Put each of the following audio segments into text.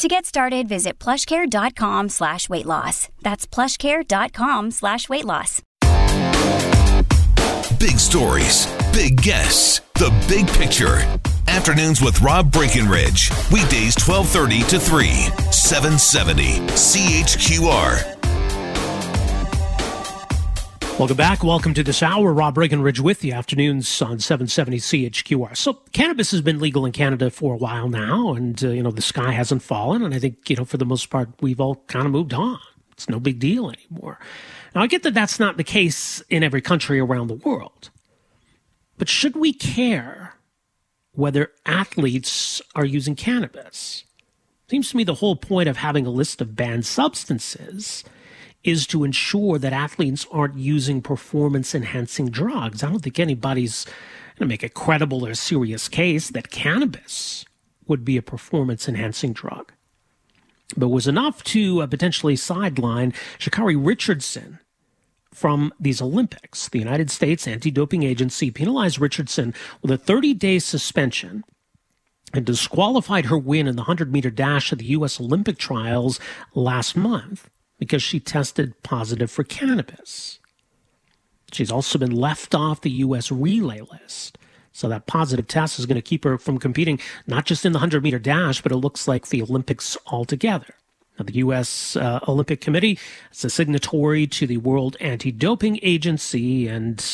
To get started, visit plushcare.com slash weight loss. That's plushcare.com slash weight loss. Big stories, big guests, the big picture. Afternoons with Rob Breckenridge. Weekdays 1230 to 3, 770 CHQR. Welcome back. Welcome to this hour. Rob Breckenridge with the afternoons on 770 CHQR. So, cannabis has been legal in Canada for a while now, and, uh, you know, the sky hasn't fallen. And I think, you know, for the most part, we've all kind of moved on. It's no big deal anymore. Now, I get that that's not the case in every country around the world. But should we care whether athletes are using cannabis? Seems to me the whole point of having a list of banned substances is to ensure that athletes aren't using performance enhancing drugs. I don't think anybody's going to make a credible or serious case that cannabis would be a performance enhancing drug. But was enough to uh, potentially sideline Sha'Carri Richardson from these Olympics. The United States Anti Doping Agency penalized Richardson with a 30 day suspension and disqualified her win in the 100 meter dash at the U.S. Olympic trials last month because she tested positive for cannabis. She's also been left off the U.S. relay list. So that positive test is going to keep her from competing not just in the 100 meter dash, but it looks like the Olympics altogether. Now, the U.S. Uh, Olympic Committee is a signatory to the World Anti Doping Agency, and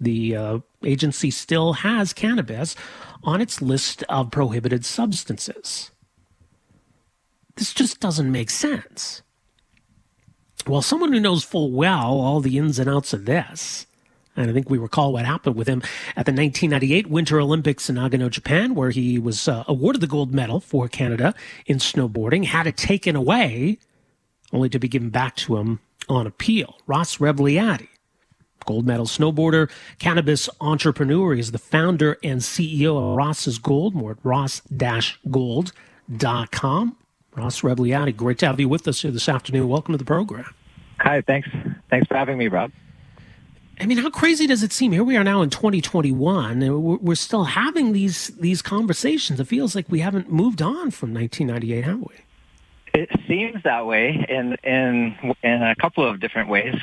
the uh, agency still has cannabis on its list of prohibited substances. This just doesn't make sense. Well, someone who knows full well all the ins and outs of this, and I think we recall what happened with him at the 1998 Winter Olympics in Nagano, Japan, where he was uh, awarded the gold medal for Canada in snowboarding, had it taken away, only to be given back to him on appeal. Ross Rebagliati, gold medal snowboarder, cannabis entrepreneur. Is the founder and CEO of Ross's Gold, more at ross-gold.com. Ross Rebagliati, great to have you with us here this afternoon. Welcome to the program. Hi, thanks. Thanks for having me, Rob. I mean, how crazy does it seem? Here we are now in 2021, and we're still having these these conversations. It feels like we haven't moved on from 1998, have we? It seems that way in in in a couple of different ways.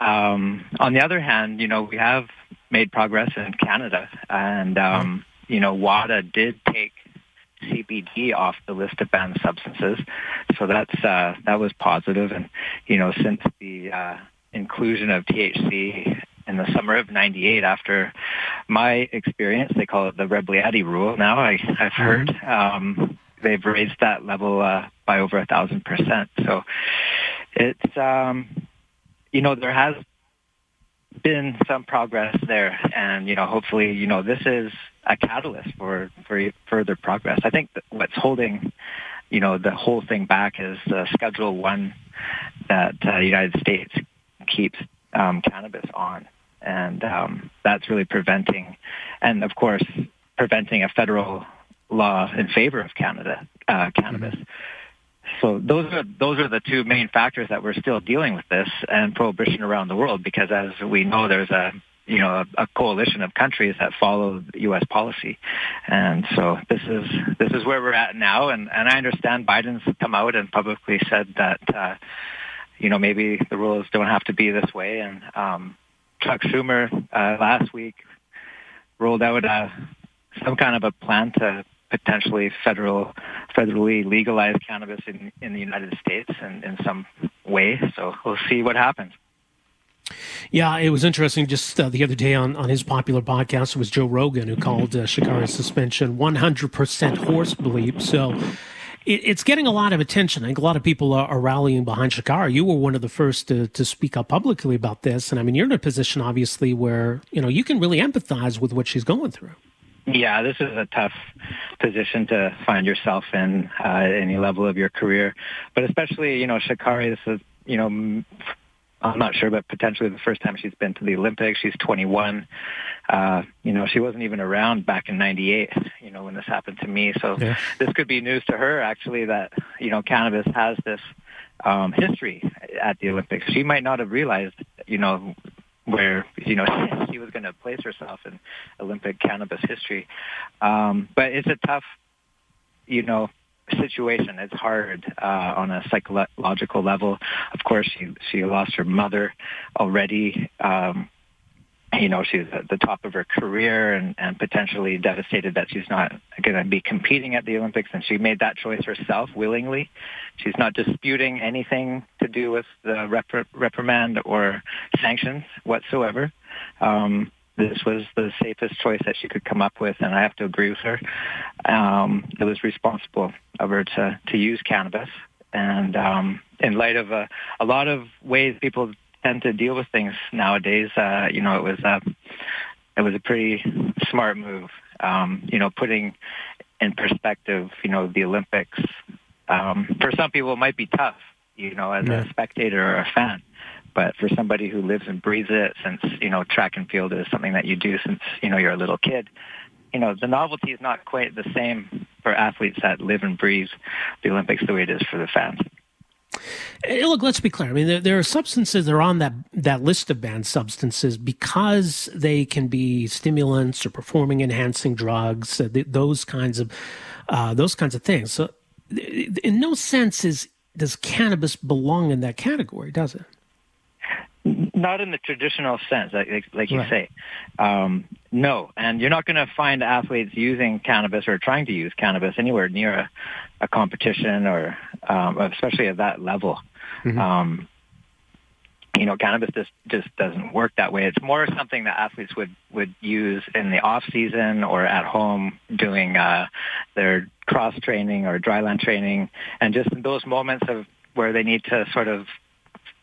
Um, on the other hand, you know, we have made progress in Canada, and um, you know, WADA did take CBD off the list of banned substances. So that's uh, that was positive. And you know, since the uh, inclusion of THC in the summer of '98, after my experience, they call it the Rebagliati rule. Now I, I've mm-hmm. heard um, they've raised that level uh, by over a thousand percent. So it's um, you know there has been some progress there, and you know hopefully you know this is a catalyst for for further progress. I think what's holding you know the whole thing back is uh, Schedule One that uh, the United States keeps um, cannabis on, and um, that's really preventing, and of course preventing a federal law in favor of Canada uh, cannabis. Mm-hmm. So those are those are the two main factors that we're still dealing with this and prohibition around the world because as we know there's a you know a, a coalition of countries that follow U.S. policy, and so this is this is where we're at now. And and I understand Biden's come out and publicly said that uh, you know maybe the rules don't have to be this way. And um, Chuck Schumer uh, last week rolled out a, some kind of a plan to potentially federal federally legalize cannabis in, in the United States in, in some way. So we'll see what happens. Yeah, it was interesting. Just uh, the other day on, on his popular podcast, it was Joe Rogan who called uh, Sha'Carri's suspension 100% horse bleep. So it, it's getting a lot of attention. I think a lot of people are, are rallying behind Sha'Carri. You were one of the first to, to speak up publicly about this. And I mean, you're in a position, obviously, where, you know, you can really empathize with what she's going through. Yeah, this is a tough position to find yourself in uh, at any level of your career, but especially you know Sha'Carri. This is you know I'm not sure, but potentially the first time she's been to the Olympics. She's 21. Uh, you know, she wasn't even around back in '98. You know, when this happened to me. So yeah. this could be news to her, actually, that you know, cannabis has this um, history at the Olympics. She might not have realized, you know, where you know she was going to place herself in Olympic cannabis history. Um, but it's a tough, you know, situation. It's hard uh, on a psychological level. Of course, she she lost her mother already. Um, you know, she's at the top of her career and, and potentially devastated that she's not going to be competing at the Olympics. And she made that choice herself willingly. She's not disputing anything to do with the rep- reprimand or sanctions whatsoever. Um, this was the safest choice that she could come up with, and I have to agree with her. Um, it was responsible of her to, to use cannabis. And um, in light of a, a lot of ways people tend to deal with things nowadays, uh, you know, it was a, it was a pretty smart move. Um, you know, putting in perspective, you know, the Olympics. Um, for some people, it might be tough, you know, as yeah. a spectator or a fan. But for somebody who lives and breathes it, since you know track and field is something that you do since you know you're a little kid, you know the novelty is not quite the same for athletes that live and breathe the Olympics the way it is for the fans. Eh, look, let's be clear. I mean, there, there, are substances that are on that that list of banned substances because they can be stimulants or performing enhancing drugs, uh, those kinds of uh, those kinds of things. So, in no sense is does cannabis belong in that category, does it? Not in the traditional sense, like, like you right. say. Um, no, and you're not going to find athletes using cannabis or trying to use cannabis anywhere near a, a competition or um, especially at that level. Mm-hmm. Um, you know, cannabis just just doesn't work that way. It's more something that athletes would would use in the off season or at home doing uh, their cross training or dryland training, and just in those moments of where they need to sort of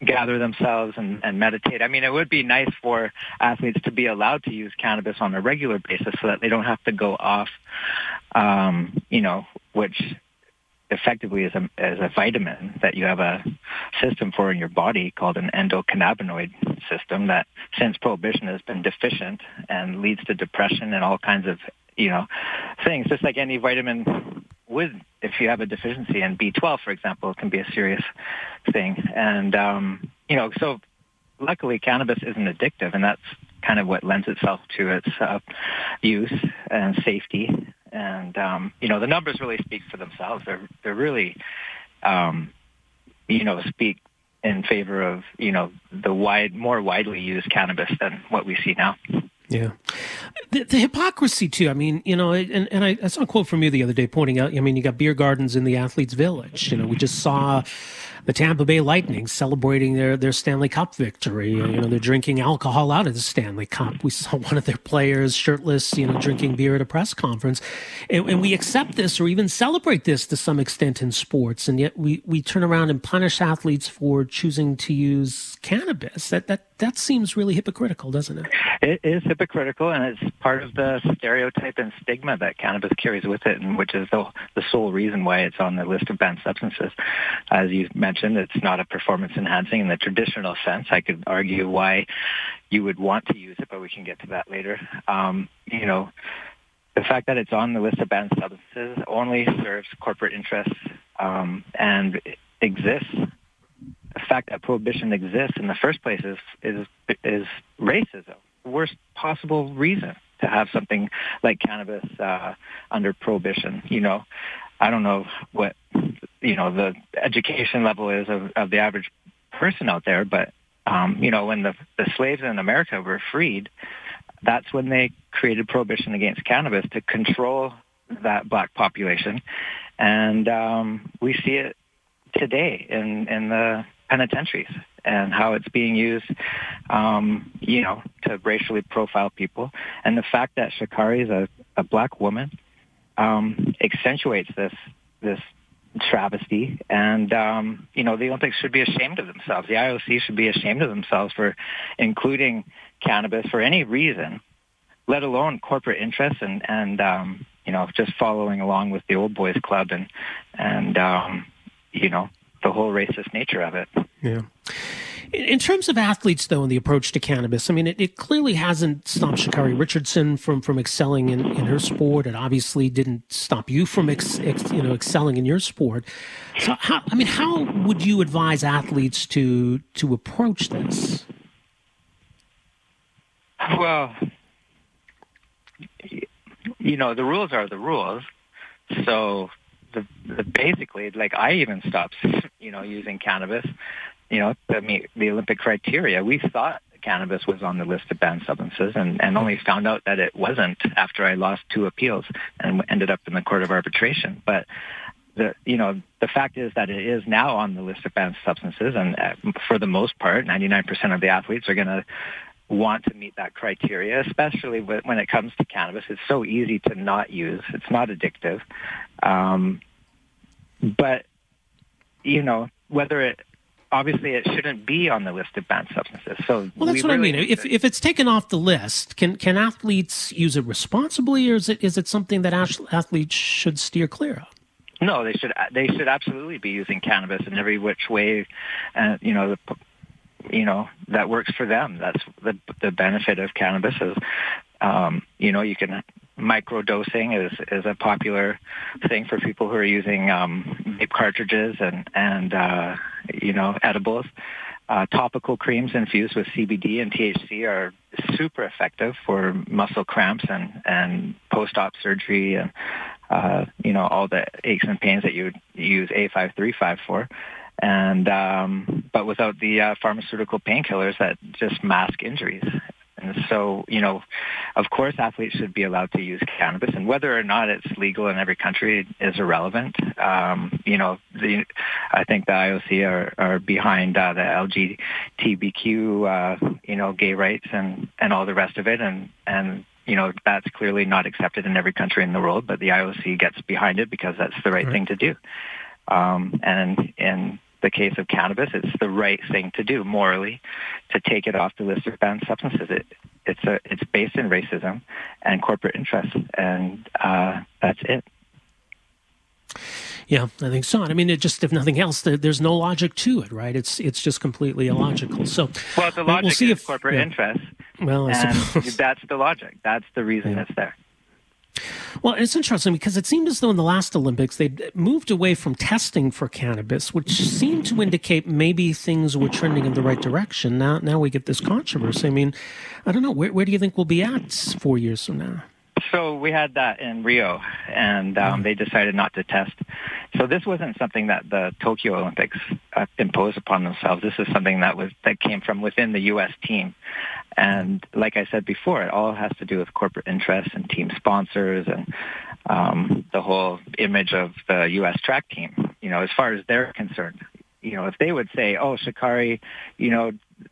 gather themselves and, and meditate. I mean, it would be nice for athletes to be allowed to use cannabis on a regular basis so that they don't have to go off, um, you know, which effectively is a, is a vitamin that you have a system for in your body called an endocannabinoid system that since prohibition has been deficient and leads to depression and all kinds of, you know, things, just like any vitamin would if you have a deficiency in B12, for example, can be a serious thing. And, um, you know, so luckily cannabis isn't addictive and that's kind of what lends itself to its uh, use and safety. And, um, you know, the numbers really speak for themselves. They're, they're really, um, you know, speak in favor of, you know, the wide, more widely used cannabis than what we see now. Yeah. The, the, hypocrisy, too. I mean, you know, and, and I, I, saw a quote from you the other day pointing out, I mean, you got beer gardens in the athletes' village. You know, we just saw the Tampa Bay Lightning celebrating their, their Stanley Cup victory. You know, they're drinking alcohol out of the Stanley Cup. We saw one of their players shirtless, you know, drinking beer at a press conference. And, and we accept this or even celebrate this to some extent in sports. And yet we, we turn around and punish athletes for choosing to use cannabis. That, that, that seems really hypocritical, doesn't it? It is hypocritical, and it's part of the stereotype and stigma that cannabis carries with it, and which is the, the sole reason why it's on the list of banned substances. As you mentioned, it's not a performance enhancing in the traditional sense. I could argue why you would want to use it, but we can get to that later. Um, you know, the fact that it's on the list of banned substances only serves corporate interests um, and exists the fact that prohibition exists in the first place is is is racism. Worst possible reason to have something like cannabis uh, under prohibition. You know, I don't know what you know the education level is of, of the average person out there, but um, you know when the the slaves in America were freed, that's when they created prohibition against cannabis to control that black population, and um, we see it today in in the penitentiaries and how it's being used, um, you know, to racially profile people. And the fact that Sha'Carri is a, a black woman um, accentuates this this travesty. And um, you know, the Olympics should be ashamed of themselves. The IOC should be ashamed of themselves for including cannabis for any reason, let alone corporate interests and and um, you know just following along with the old boys club and and um, you know the whole racist nature of it. Yeah. In terms of athletes, though, and the approach to cannabis, I mean, it, it clearly hasn't stopped Sha'Carri Richardson from from excelling in, in her sport. It obviously didn't stop you from ex, ex, you know excelling in your sport. So, how, I mean, how would you advise athletes to to approach this? Well, you know, the rules are the rules. So the, the basically, like I even stopped, you know, using cannabis, you know, to the Olympic criteria. We thought cannabis was on the list of banned substances and, and only found out that it wasn't after I lost two appeals and ended up in the court of arbitration. But the you know the fact is that it is now on the list of banned substances, and uh, for the most part, 99% of the athletes are going to want to meet that criteria, especially when it comes to cannabis. It's so easy to not use. It's not addictive. Um, but, you know, whether it, obviously it shouldn't be on the list of banned substances. So well, that's we what really I mean. If, if it's taken off the list, can can athletes use it responsibly, or is it is it something that athletes should steer clear of? No, they should. They should absolutely be using cannabis in every which way. Uh, you know, the you know that works for them. That's the the benefit of cannabis is um, you know you can microdosing is is a popular thing for people who are using um, vape cartridges and and uh, you know edibles. Uh, topical creams infused with CBD and THC are super effective for muscle cramps and and post-op surgery and uh, you know all the aches and pains that you would use A535 for and um, but without the uh, pharmaceutical painkillers that just mask injuries. And so, you know, of course, athletes should be allowed to use cannabis, and whether or not it's legal in every country is irrelevant. Um, you know, the, I think the IOC are, are behind uh, the LGBTQ, uh, you know, gay rights and and all the rest of it, and and you know that's clearly not accepted in every country in the world, but the IOC gets behind it because that's the right, right. thing to do. Um, and in the case of cannabis, it's the right thing to do morally to take it off the list of banned substances. It, it's a, it's based in racism and corporate interests, and uh, that's it. Yeah, I think so. I mean, it just if nothing else, there's no logic to it, right? It's it's just completely illogical. So, well, the logic we'll see is if, corporate yeah. interests. Well, I and suppose. that's the logic. That's the reason yeah. it's there. Well, it's interesting because it seemed as though in the last Olympics they'd moved away from testing for cannabis, which seemed to indicate maybe things were trending in the right direction. Now, now we get this controversy. I mean, I don't know. Where, where do you think we'll be at four years from now? So we had that in Rio, and um, they decided not to test. So this wasn't something that the Tokyo Olympics uh, imposed upon themselves. This is something that was that came from within the U.S. team. And like I said before, it all has to do with corporate interests and team sponsors and um, the whole image of the U.S. track team. You know, as far as they're concerned, you know, if they would say, "Oh, Sha'Carri, you know,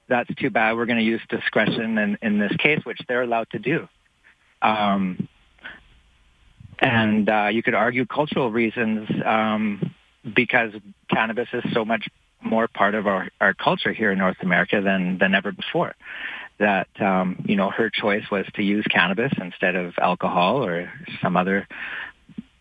that's too bad. We're going to use discretion in, in this case," which they're allowed to do. Um, and uh, you could argue cultural reasons um, because cannabis is so much more part of our, our culture here in North America than, than ever before that um, you know her choice was to use cannabis instead of alcohol or some other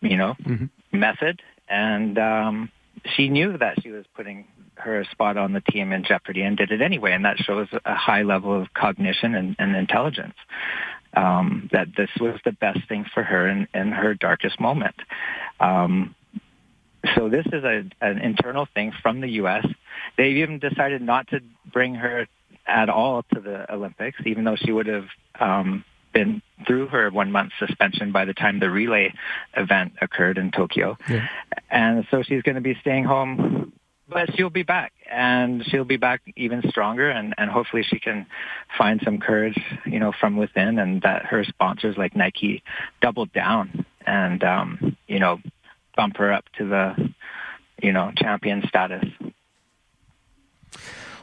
you know mm-hmm. method, and um, she knew that she was putting her spot on the team in jeopardy and did it anyway, and that shows a high level of cognition and, and intelligence. Um, that this was the best thing for her in, in her darkest moment. Um, so this is a, an internal thing from the U.S. They even decided not to bring her at all to the Olympics, even though she would have um, been through her one month suspension by the time the relay event occurred in Tokyo. Yeah. And so she's going to be staying home, but she'll be back and she'll be back even stronger and, and hopefully she can find some courage, you know, from within and that her sponsors like Nike double down and, um, you know, bump her up to the, you know, champion status.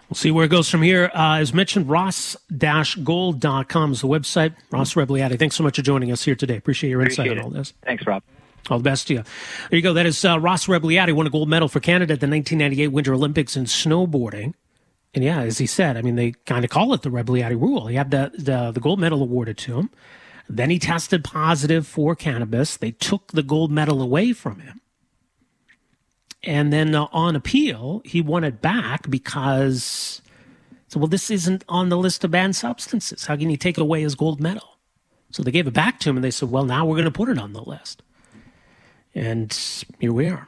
We'll see where it goes from here. Uh, as mentioned, ross-gold.com is the website. Ross Rebagliati, thanks so much for joining us here today. Appreciate your Appreciate insight it. on all this. Thanks, Rob. All the best to you. There you go. That is uh, Ross Rebagliati, won a gold medal for Canada at the 1998 Winter Olympics in snowboarding. And yeah, as he said, I mean, they kind of call it the Rebagliati rule. He had the, the, the gold medal awarded to him. Then he tested positive for cannabis. They took the gold medal away from him. And then uh, on appeal, he won it back because So, well, this isn't on the list of banned substances. How can you take away his gold medal? So they gave it back to him and they said, well, now we're going to put it on the list. And here we are.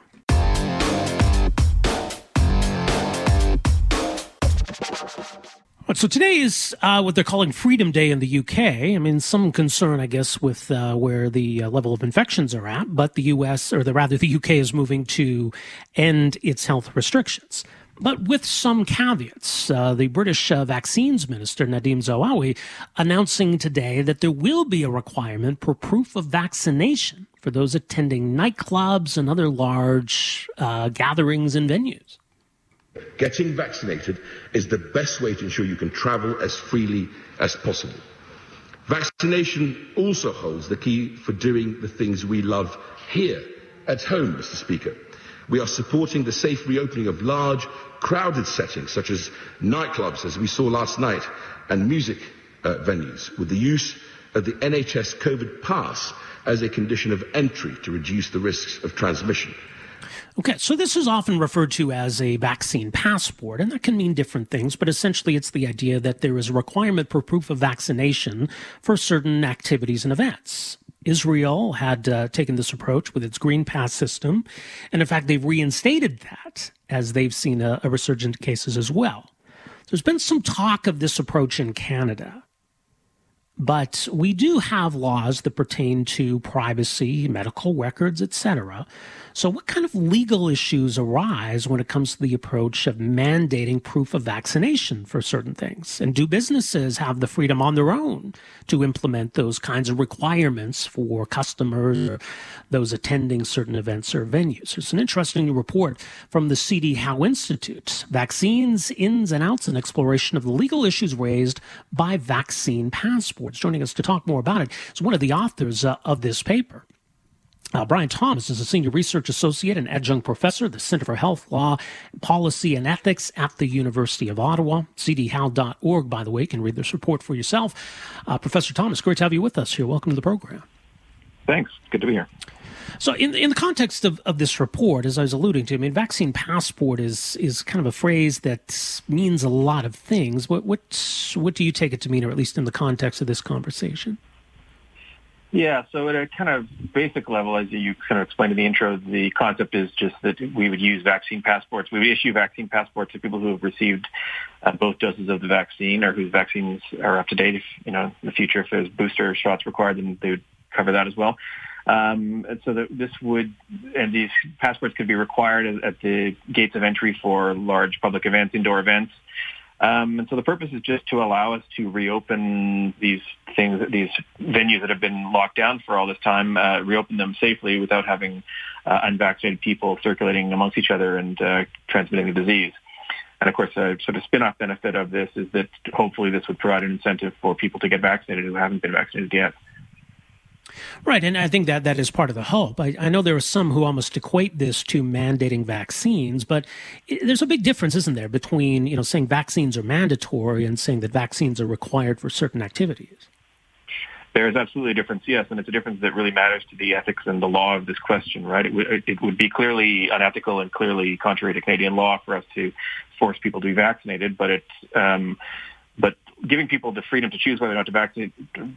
So today is uh, what they're calling Freedom Day in the UK. I mean, some concern, I guess, with uh, where the uh, level of infections are at, but the US, or the, rather the UK, is moving to end its health restrictions. But with some caveats, uh, the British uh, vaccines minister Nadhim Zahawi announcing today that there will be a requirement for proof of vaccination for those attending nightclubs and other large uh, gatherings and venues. Getting vaccinated is the best way to ensure you can travel as freely as possible. Vaccination also holds the key for doing the things we love here at home, Mr. Speaker. We are supporting the safe reopening of large, crowded settings such as nightclubs, as we saw last night, and music uh, venues, with the use of the NHS COVID pass as a condition of entry to reduce the risks of transmission. Okay, so this is often referred to as a vaccine passport, and that can mean different things, but essentially it's the idea that there is a requirement for proof of vaccination for certain activities and events. Israel had uh, taken this approach with its Green Pass system, and in fact, they've reinstated that as they've seen a, a resurgent cases as well. There's been some talk of this approach in Canada. But we do have laws that pertain to privacy, medical records, etc. So, what kind of legal issues arise when it comes to the approach of mandating proof of vaccination for certain things? And do businesses have the freedom on their own to implement those kinds of requirements for customers or those attending certain events or venues? It's an interesting report from the CD Howe Institute Vaccines, Ins and Outs, an exploration of the legal issues raised by vaccine passports. Joining us to talk more about it is one of the authors uh, of this paper. Uh, Brian Thomas is a senior research associate and adjunct professor at the Center for Health Law, Policy and Ethics at the University of Ottawa. cdhowe.org, by the way, can read this report for yourself. Uh, Professor Thomas, great to have you with us here. Welcome to the program. Thanks. Good to be here. So, in in the context of, of this report, as I was alluding to, I mean, vaccine passport is is kind of a phrase that means a lot of things. What what what do you take it to mean, or at least in the context of this conversation? Yeah, so at a kind of basic level, as you kind of explained in the intro, the concept is just that we would use vaccine passports. We would issue vaccine passports to people who have received uh, both doses of the vaccine or whose vaccines are up to date. If you know in the future, if there's booster shots required, then they would cover that as well. Um, and so this would, and these passports could be required at the gates of entry for large public events, indoor events. Um, and so the purpose is just to allow us to reopen these things, these venues that have been locked down for all this time, uh, reopen them safely without having uh, unvaccinated people circulating amongst each other and uh, transmitting the disease. And of course, a sort of spin-off benefit of this is that hopefully this would provide an incentive for people to get vaccinated who haven't been vaccinated yet. Right, and I think that that is part of the hope. I, I, know there are some who almost equate this to mandating vaccines, but it, there's a big difference, isn't there, between you know saying vaccines are mandatory and saying that vaccines are required for certain activities. There is absolutely a difference, yes, and it's a difference that really matters to the ethics and the law of this question, right? It, w- it would be clearly unethical and clearly contrary to Canadian law for us to force people to be vaccinated, but it's um, but giving people the freedom to choose whether or not to vaccinate,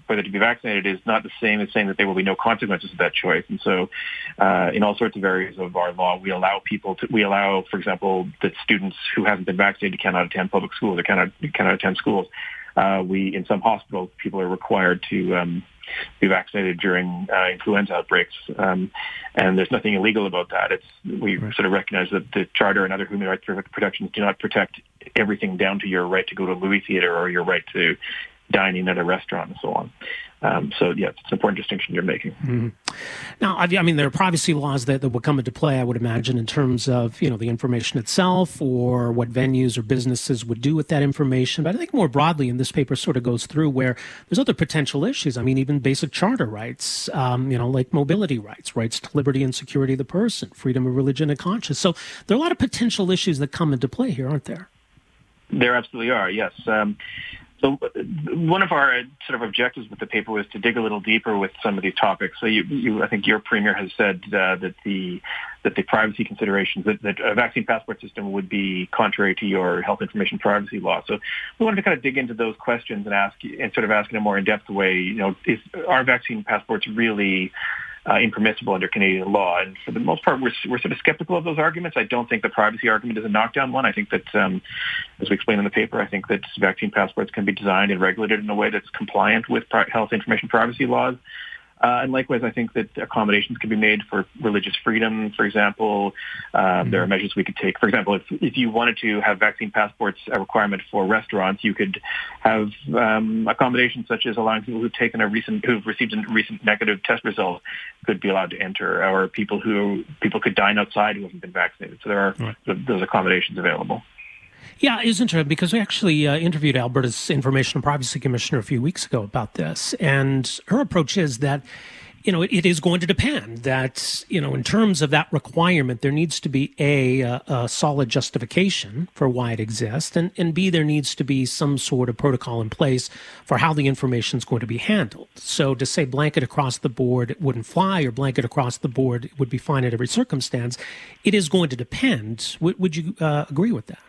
whether to be vaccinated is not the same as saying that there will be no consequences to that choice. And so, uh, in all sorts of areas of our law, we allow people to, we allow, for example, that students who haven't been vaccinated cannot attend public schools or cannot, cannot attend schools. Uh, we, in some hospitals, people are required to, um, be vaccinated during uh, influenza outbreaks, um, and there's nothing illegal about that. It's we right. sort of recognize that the Charter and other human rights protections do not protect everything down to your right to go to a movie theater or your right to dining at a restaurant and so on. Um, so, yeah, it's an important distinction you're making. Mm-hmm. Now, I mean, there are privacy laws that, that would come into play, I would imagine, in terms of, you know, the information itself or what venues or businesses would do with that information. But I think more broadly, and this paper sort of goes through where there's other potential issues. I mean, even basic charter rights, um, you know, like mobility rights, rights to liberty and security of the person, freedom of religion and conscience. So there are a lot of potential issues that come into play here, aren't there? There absolutely are, yes. Um, so uh, one of our sort of objectives with the paper was to dig a little deeper with some of these topics. So you, you I think your premier has said uh, that the that the privacy considerations that, that, a vaccine passport system would be contrary to your health information privacy law. So we wanted to kind of dig into those questions and ask and sort of ask in a more in-depth way. You know, is are vaccine passports really uh, impermissible under Canadian law. And for the most part, we're, we're sort of skeptical of those arguments. I don't think the privacy argument is a knockdown one. I think that, um, as we explain in the paper, I think that vaccine passports can be designed and regulated in a way that's compliant with health information privacy laws. Uh, and likewise, I think that accommodations can be made for religious freedom, for example. Um, mm-hmm. There are measures we could take. For example, if, if you wanted to have vaccine passports a requirement for restaurants, you could have um, accommodations such as allowing people who've taken a recent, who've received a recent negative test result could be allowed to enter, or people who people could dine outside who haven't been vaccinated. So there are right. those accommodations available. Yeah, it's interesting because we actually uh, interviewed Alberta's Information and Privacy Commissioner a few weeks ago about this, and her approach is that you know, it, it is going to depend that, you know, in terms of that requirement, there needs to be a, a, a, solid justification for why it exists, and, and B, there needs to be some sort of protocol in place for how the information is going to be handled. So to say blanket across the board it wouldn't fly or blanket across the board would be fine in every circumstance, it is going to depend. W- would you uh, agree with that?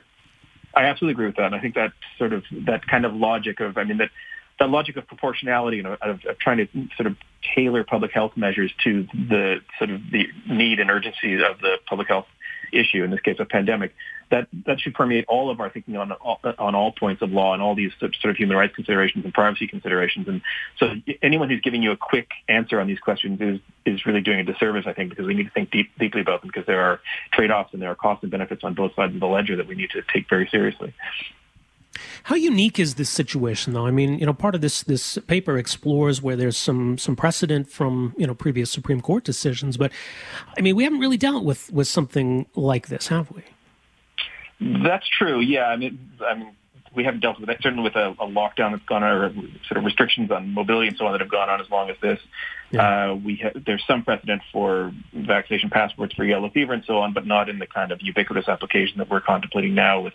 I absolutely agree with that. And I think that sort of that kind of logic of, I mean, that that logic of proportionality, know, of, of, trying to sort of tailor public health measures to the sort of the need and urgency of the public health issue, in this case, a pandemic, that that should permeate all of our thinking on all, on all points of law and all these sort of human rights considerations and privacy considerations. And so, anyone who's giving you a quick answer on these questions is is really doing a disservice, I think, because we need to think deep, deeply about them because there are trade-offs and there are costs and benefits on both sides of the ledger that we need to take very seriously. How unique is this situation, though? I mean, you know, part of this this paper explores where there's some some precedent from you know previous Supreme Court decisions, but I mean, we haven't really dealt with with something like this, have we? That's true. Yeah, I mean, I mean, we haven't dealt with that. Certainly, with a, a lockdown that's gone on, or sort of restrictions on mobility and so on that have gone on as long as this. Yeah. Uh, we ha- there's some precedent for vaccination passports for yellow fever and so on, but not in the kind of ubiquitous application that we're contemplating now with,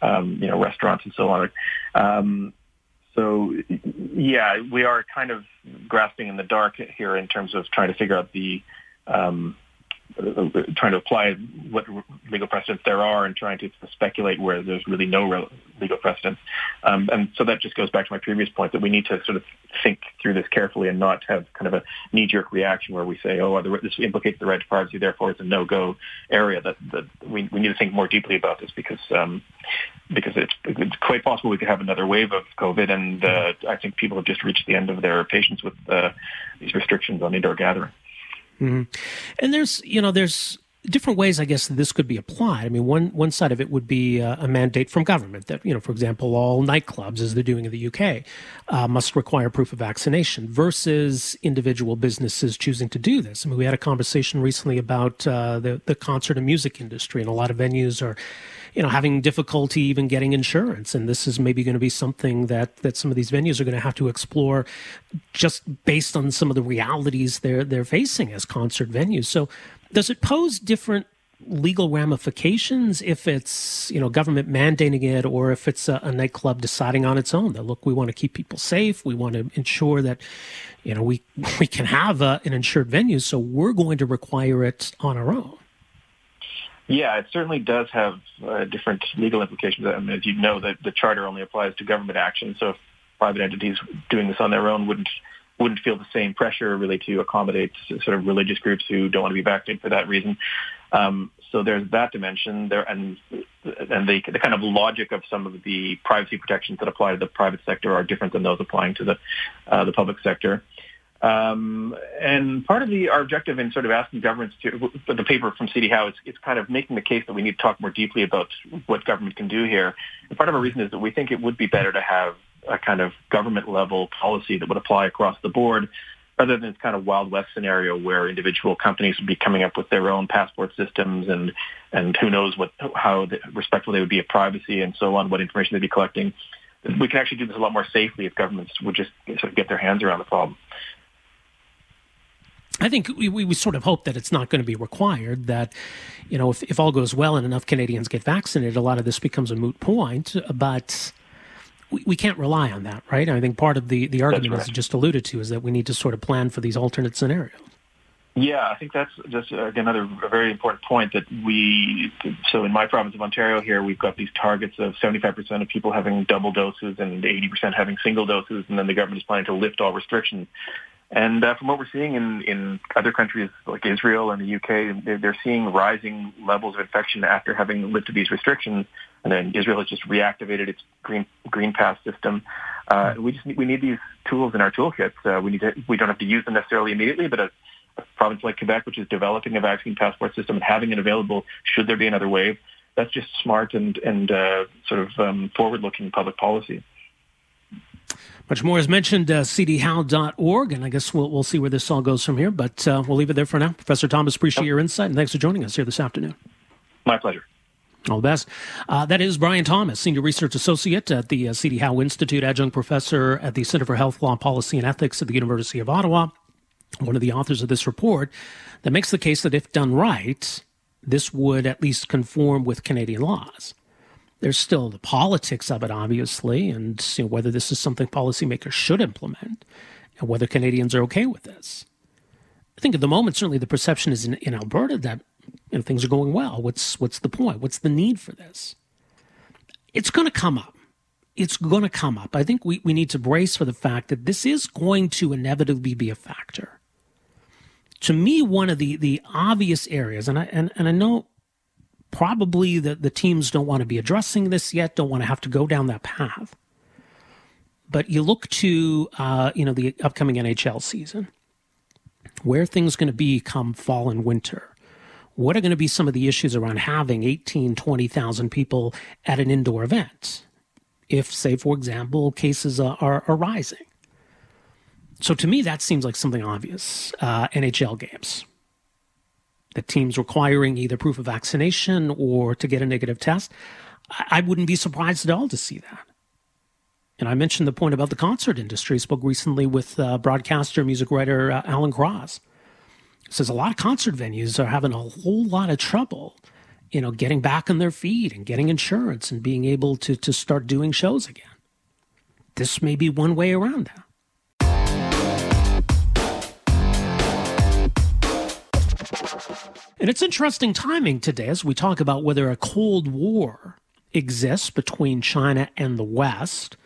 um, you know, restaurants and so on. Um, so, yeah, we are kind of grasping in the dark here in terms of trying to figure out the um, trying to apply what legal precedents there are and trying to speculate where there's really no legal precedents. Um, and so that just goes back to my previous point that we need to sort of think through this carefully and not have kind of a knee-jerk reaction where we say, oh, this implicates the right to privacy, therefore it's a no-go area. That, that we, we need to think more deeply about this because um, because it's, it's quite possible we could have another wave of COVID, and uh, I think people have just reached the end of their patience with uh, these restrictions on indoor gathering. Mm-hmm. And there's, you know, there's different ways, I guess, this could be applied. I mean, one one side of it would be uh, a mandate from government that, you know, for example, all nightclubs, as they're doing in the UK, uh, must require proof of vaccination versus individual businesses choosing to do this. I mean, we had a conversation recently about uh, the the concert and music industry, and a lot of venues are you know, having difficulty even getting insurance. And this is maybe going to be something that, that some of these venues are going to have to explore just based on some of the realities they're, they're facing as concert venues. So does it pose different legal ramifications if it's you know government mandating it or if it's a, a, nightclub deciding on its own that look we want to keep people safe we want to ensure that you know we we can have a, an insured venue so we're going to require it on our own yeah, it certainly does have uh, different legal implications. I mean, as you know, the, the charter only applies to government action. So if private entities doing this on their own wouldn't wouldn't feel the same pressure really to accommodate sort of religious groups who don't want to be vaccinated for that reason. Um, so there's that dimension there, and and the, the kind of logic of some of the privacy protections that apply to the private sector are different than those applying to the uh, the public sector. Um, and part of the our objective in sort of asking governments to the paper from CD Howe is it's kind of making the case that we need to talk more deeply about what government can do here. And part of our reason is that we think it would be better to have a kind of government level policy that would apply across the board rather than this kind of wild west scenario where individual companies would be coming up with their own passport systems and and who knows what how respectful they would be of privacy and so on, what information they'd be collecting. We can actually do this a lot more safely if governments would just sort of get their hands around the problem. I think we, we sort of hope that it's not going to be required, that, you know, if, if all goes well and enough Canadians get vaccinated, a lot of this becomes a moot point. But we, we can't rely on that, right? I think part of the, the argument, right. as you just alluded to, is that we need to sort of plan for these alternate scenarios. Yeah, I think that's just uh, another very important point that we, so in my province of Ontario here, we've got these targets of 75% of people having double doses and 80% having single doses, and then the government is planning to lift all restrictions. And uh, from what we're seeing in, in other countries like Israel and the UK, they're, they're seeing rising levels of infection after having lifted these restrictions. And then Israel has just reactivated its green green pass system. Uh, we just need, we need these tools in our toolkits. Uh, we need to, we don't have to use them necessarily immediately, but a, a province like Quebec, which is developing a vaccine passport system and having it available should there be another wave, that's just smart and and uh, sort of um, forward-looking public policy. Much more is mentioned, uh, cdhowe.org, and I guess we'll, we'll see where this all goes from here, but uh, we'll leave it there for now. Professor Thomas, appreciate your insight, and thanks for joining us here this afternoon. My pleasure. All the best. Uh, that is Brian Thomas, Senior Research Associate at the uh, C.D. Howe Institute, Adjunct Professor at the Center for Health Law, Policy, and Ethics at the University of Ottawa, one of the authors of this report that makes the case that if done right, this would at least conform with Canadian laws. There's still the politics of it, obviously, and you know, whether this is something policymakers should implement and whether Canadians are okay with this. I think at the moment, certainly the perception is in, in Alberta that you know, things are going well. What's, what's the point? What's the need for this? It's going to come up. It's going to come up. I think we, we need to brace for the fact that this is going to inevitably be a factor. To me, one of the, the obvious areas, and I, and, and I know probably the, the teams don't want to be addressing this yet, don't want to have to go down that path. But you look to, uh, you know, the upcoming NHL season, where things going to be come fall and winter. What are going to be some of the issues around having 18, 20,000 people at an indoor event? If, say, for example, cases are, are, are rising. So to me, that seems like something obvious. Uh, NHL games the teams requiring either proof of vaccination or to get a negative test, I wouldn't be surprised at all to see that. And I mentioned the point about the concert industry. I spoke recently with uh, broadcaster, music writer uh, Alan Cross. Says a lot of concert venues are having a whole lot of trouble, you know, getting back on their feet and getting insurance and being able to to start doing shows again. This may be one way around that. And it's interesting timing today as we talk about whether a Cold War exists between China and the West.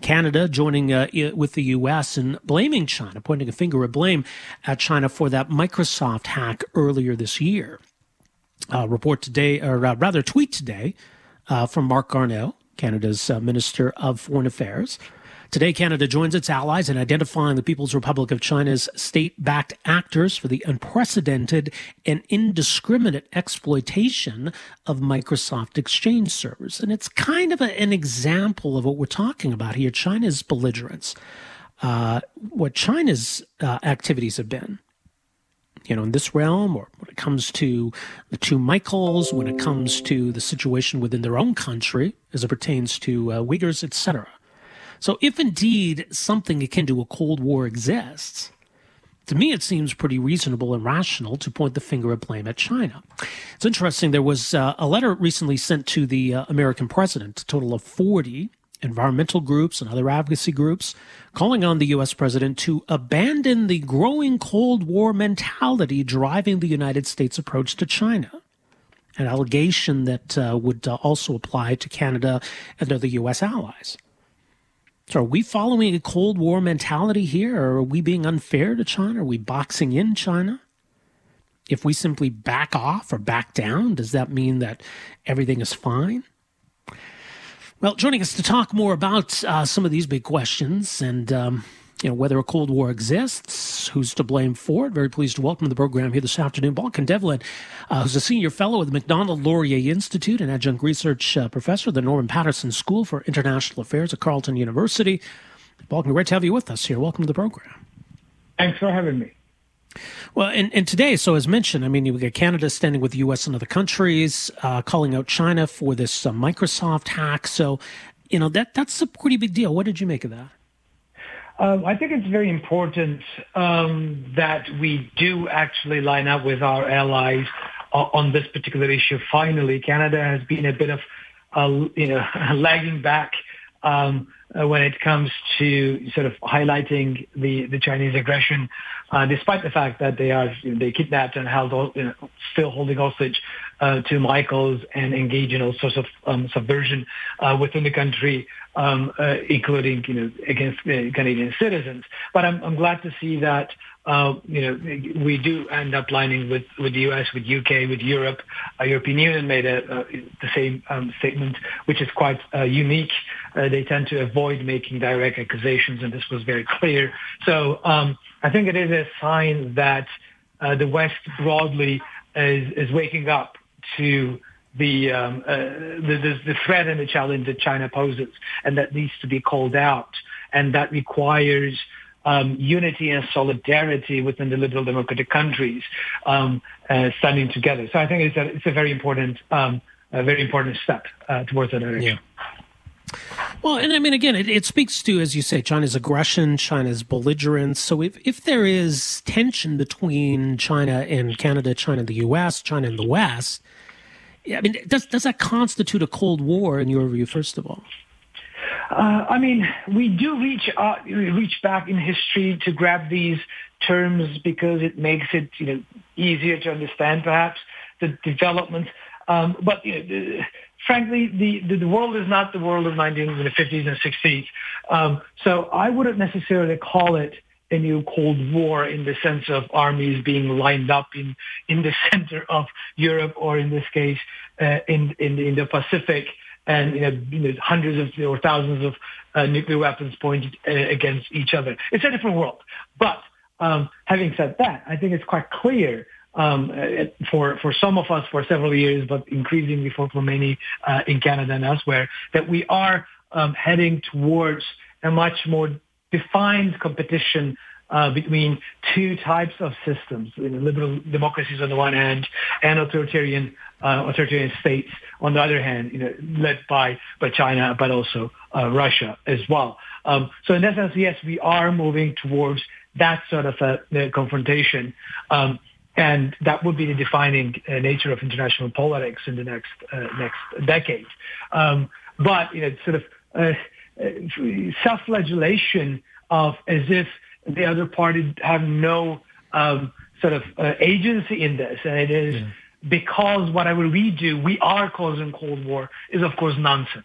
Canada joining uh, with the U.S. and blaming China, pointing a finger of blame at China for that Microsoft hack earlier this year. Uh, report today, or uh, rather, tweet today uh, from Marc Garneau, Canada's uh, Minister of Foreign Affairs, Today, Canada joins its allies in identifying the People's Republic of China's state backed actors for the unprecedented and indiscriminate exploitation of Microsoft Exchange servers. And it's kind of a, an example of what we're talking about here China's belligerence, uh, what China's uh, activities have been you know, in this realm, or when it comes to the two Michaels, when it comes to the situation within their own country as it pertains to uh, Uyghurs, etc. So, if indeed something akin to a Cold War exists, to me, it seems pretty reasonable and rational to point the finger of blame at China. It's interesting. There was uh, a letter recently sent to the uh, American president, a total of 40 environmental groups and other advocacy groups, calling on the U.S. president to abandon the growing Cold War mentality driving the United States approach to China. An allegation that uh, would uh, also apply to Canada and other U.S. allies. So are we following a Cold War mentality here? Or are we being unfair to China? Are we boxing in China? If we simply back off or back down, does that mean that everything is fine? Well, joining us to talk more about uh, some of these big questions and um, you know, whether a Cold War exists, who's to blame for it. Very pleased to welcome to the program here this afternoon Balkan Devlen, uh, who's a senior fellow at the Macdonald Laurier Institute and adjunct research uh, professor at the Norman Paterson School for International Affairs at Carleton University. Balkan, great to have you with us here. Welcome to the program. Thanks for having me. Well, and, and today, so as mentioned, I mean, you get Canada standing with the U.S. and other countries, uh, calling out China for this uh, Microsoft hack. So, you know, that that's a pretty big deal. What did you make of that? Um, I think it's very important um, that we do actually line up with our allies on this particular issue. Finally, Canada has been a bit of, uh, you know, lagging back um, uh, when it comes to sort of highlighting the, the Chinese aggression, uh, despite the fact that they are you know, they kidnapped and held you know, still holding hostage uh, two Michaels and engage in all sorts of um, subversion uh, within the country, um, uh, including you know against uh, Canadian citizens. But I'm, I'm glad to see that uh, you know, we do end up lining with, with the U.S., with UK, with Europe. Uh, European Union made a, uh, the same um, statement, which is quite uh, unique. Uh, they tend to avoid making direct accusations, and this was very clear. So um, I think it is a sign that uh, the West broadly is, is waking up to the, um, the, the, the threat and the challenge that China poses, and that needs to be called out, and that requires um, unity and solidarity within the liberal democratic countries um, uh, standing together. So I think it's a, it's a very important, um, a very important step uh, towards that direction. Yeah. Well, and I mean, again, it, it, speaks to, as you say, China's aggression, China's belligerence. So if, if there is tension between China and Canada, China and the U.S., China and the West, I mean, does, does that constitute a Cold War in your view, first of all? Uh, I mean, we do reach uh, reach back in history to grab these terms because it makes it you know easier to understand perhaps the development. Um, but you know, frankly, the, the, world is not the world of 1950s and 60s. Um, so I wouldn't necessarily call it a new Cold War in the sense of armies being lined up in, in the center of Europe or in this case uh, in, in, in the Pacific and you know, you know hundreds of or thousands of uh, nuclear weapons pointed uh, against each other. It's a different world. But um, having said that, I think it's quite clear um, uh, for for some of us for several years, but increasingly for, for many uh, in Canada and elsewhere, that we are um, heading towards a much more defined competition uh, between two types of systems, you know, liberal democracies on the one hand and authoritarian uh, authoritarian states on the other hand, you know, led by by China, but also uh, Russia as well. Um, so in that sense, yes, we are moving towards that sort of a, a confrontation. Um, and that would be the defining uh, nature of international politics in the next uh, next decade. Um, but you know, sort of uh, uh self-flagellation of as if the other party have no um, sort of uh, agency in this, and it is yeah. because whatever we do, we are causing Cold War is of course nonsense.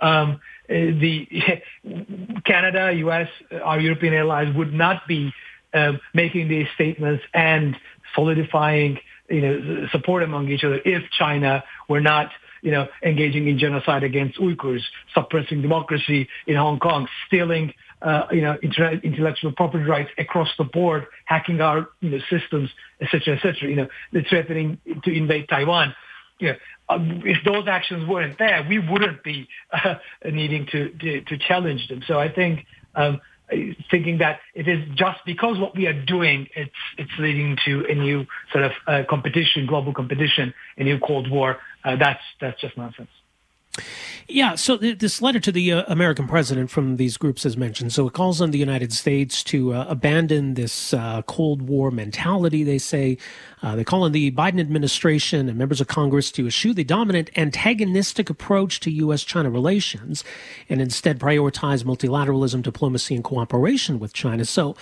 Um, uh, the Canada, U.S., our European allies would not be um, making these statements and solidifying, you know, support among each other if China were not you know, engaging in genocide against Uyghurs, suppressing democracy in Hong Kong, stealing uh, you know, intellectual property rights across the board, hacking our, you know, systems, etc., cetera, et cetera, you know, threatening to invade Taiwan. You know, um, if those actions weren't there, we wouldn't be uh, needing to, to, to, challenge them. So I think um, thinking that it is just because what we are doing, it's, it's leading to a new sort of uh, competition, global competition, a new Cold War, uh, that's, that's just nonsense. Yeah, so th- this letter to the uh, American president from these groups is mentioned. So it calls on the United States to uh, abandon this uh, Cold War mentality, they say. Uh, they call on the Biden administration and members of Congress to eschew the dominant antagonistic approach to U.S. China relations and instead prioritize multilateralism, diplomacy, and cooperation with China. So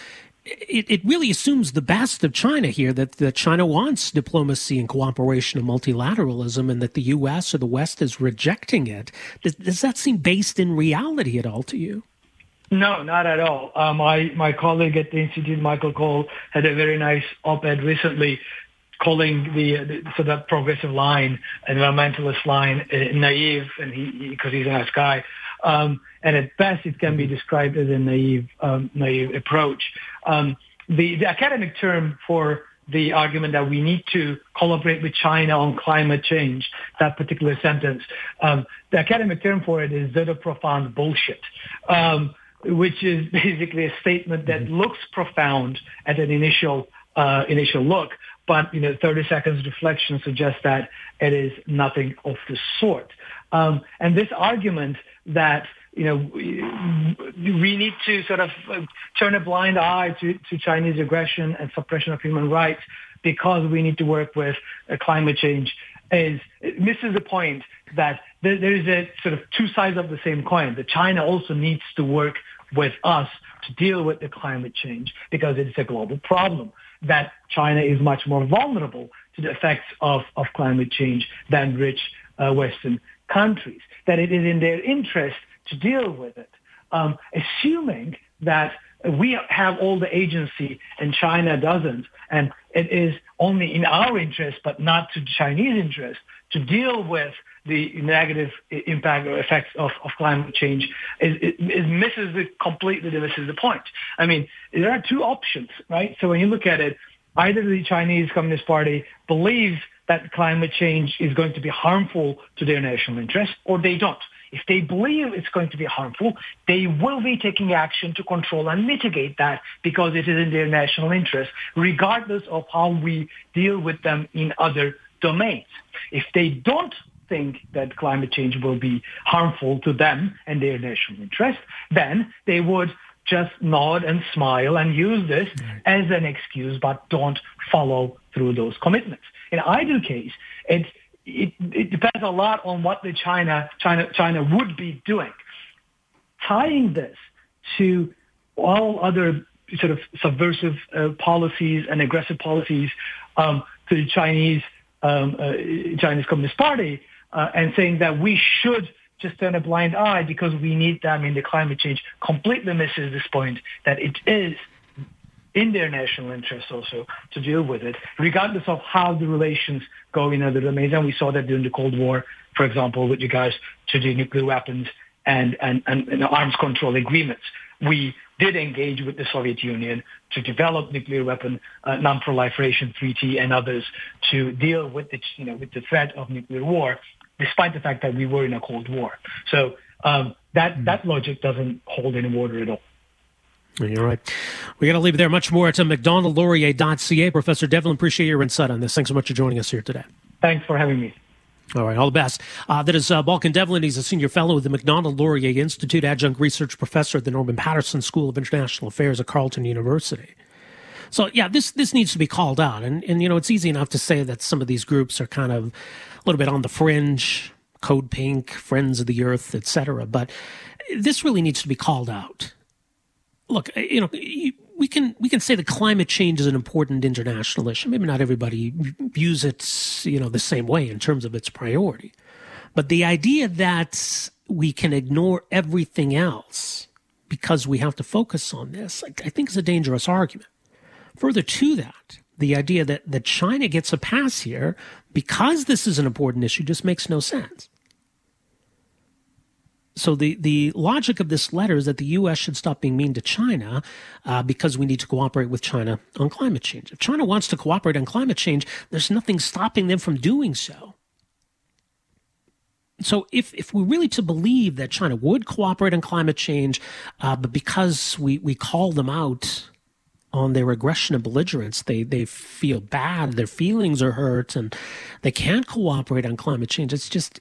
it, it really assumes the best of China here that, that China wants diplomacy and cooperation and multilateralism and that the U.S. or the West is rejecting it. Does, does that seem based in reality at all to you? No, not at all. Uh, my, my colleague at the Institute, Michael Cole, had a very nice op-ed recently calling the, the so that progressive line, environmentalist line, uh, naive, and he because he, he's a nice guy. Um, and at best, it can be described as a naive, um, naive approach. Um, the, the academic term for the argument that we need to collaborate with China on climate change, that particular sentence, um, the academic term for it is pseudo profound bullshit, um, which is basically a statement that mm-hmm. looks profound at an initial uh, initial look, but you know, 30 seconds reflection suggests that it is nothing of the sort. Um, and this argument that you know, we need to sort of uh, turn a blind eye to, to Chinese aggression and suppression of human rights because we need to work with uh, climate change is misses the point that there, there is a sort of two sides of the same coin. That China also needs to work with us to deal with the climate change because it's a global problem. That China is much more vulnerable to the effects of, of climate change than rich uh, Western countries. That it is in their interest to deal with it. Um, assuming that we have all the agency and China doesn't, and it is only in our interest, but not to Chinese interest, to deal with the negative impact or effects of, of climate change is, misses the completely misses the point. I mean, there are two options, right? So when you look at it, either the Chinese Communist Party believes that climate change is going to be harmful to their national interest, or they don't. If they believe it's going to be harmful, they will be taking action to control and mitigate that because it is in their national interest, regardless of how we deal with them in other domains. If they don't think that climate change will be harmful to them and their national interest, then they would just nod and smile and use this as an excuse, but don't follow through those commitments. In either case, it's it, it depends a lot on what the China, China, China would be doing. Tying this to all other sort of subversive uh, policies and aggressive policies um, to the Chinese um, uh, Chinese Communist Party, uh, and saying that we should just turn a blind eye because we need them in the climate change completely misses this point that it is in their national interest also to deal with it, regardless of how the relations go in other domains. And we saw that during the Cold War, for example, with regards to the nuclear weapons and, and, and, and arms control agreements. We did engage with the Soviet Union to develop nuclear weapon uh, non-proliferation treaty and others to deal with the, you know, with the threat of nuclear war, despite the fact that we were in a Cold War. So um, that, mm. that logic doesn't hold any water at all. You're right. We got to leave there. Much more at macdonaldlaurier.ca. Professor Devlen, appreciate your insight on this. Thanks so much for joining us here today. Thanks for having me. All right, all the best. Uh, that is uh, Balkan Devlen. He's a senior fellow with the Macdonald Laurier Institute, adjunct research professor at the Norman Paterson School of International Affairs at Carleton University. So, yeah, this this needs to be called out. And, and, you know, it's easy enough to say that some of these groups are kind of a little bit on the fringe, Code Pink, Friends of the Earth, etc. But this really needs to be called out look, uh, you know, we can we can say that climate change is an important international issue. Maybe not everybody views it, you know, the same way in terms of its priority, but the idea that we can ignore everything else because we have to focus on this, I, I think, is a dangerous argument. Further to that, the idea that that China gets a pass here because this is an important issue just makes no sense. So the, the logic of this letter is that the U.S. should stop being mean to China uh, because we need to cooperate with China on climate change. If China wants to cooperate on climate change, there's nothing stopping them from doing so. So if, if we're really to believe that China would cooperate on climate change, uh, but because we, we call them out on their aggression and belligerence, they, they feel bad, their feelings are hurt, and they can't cooperate on climate change, it's just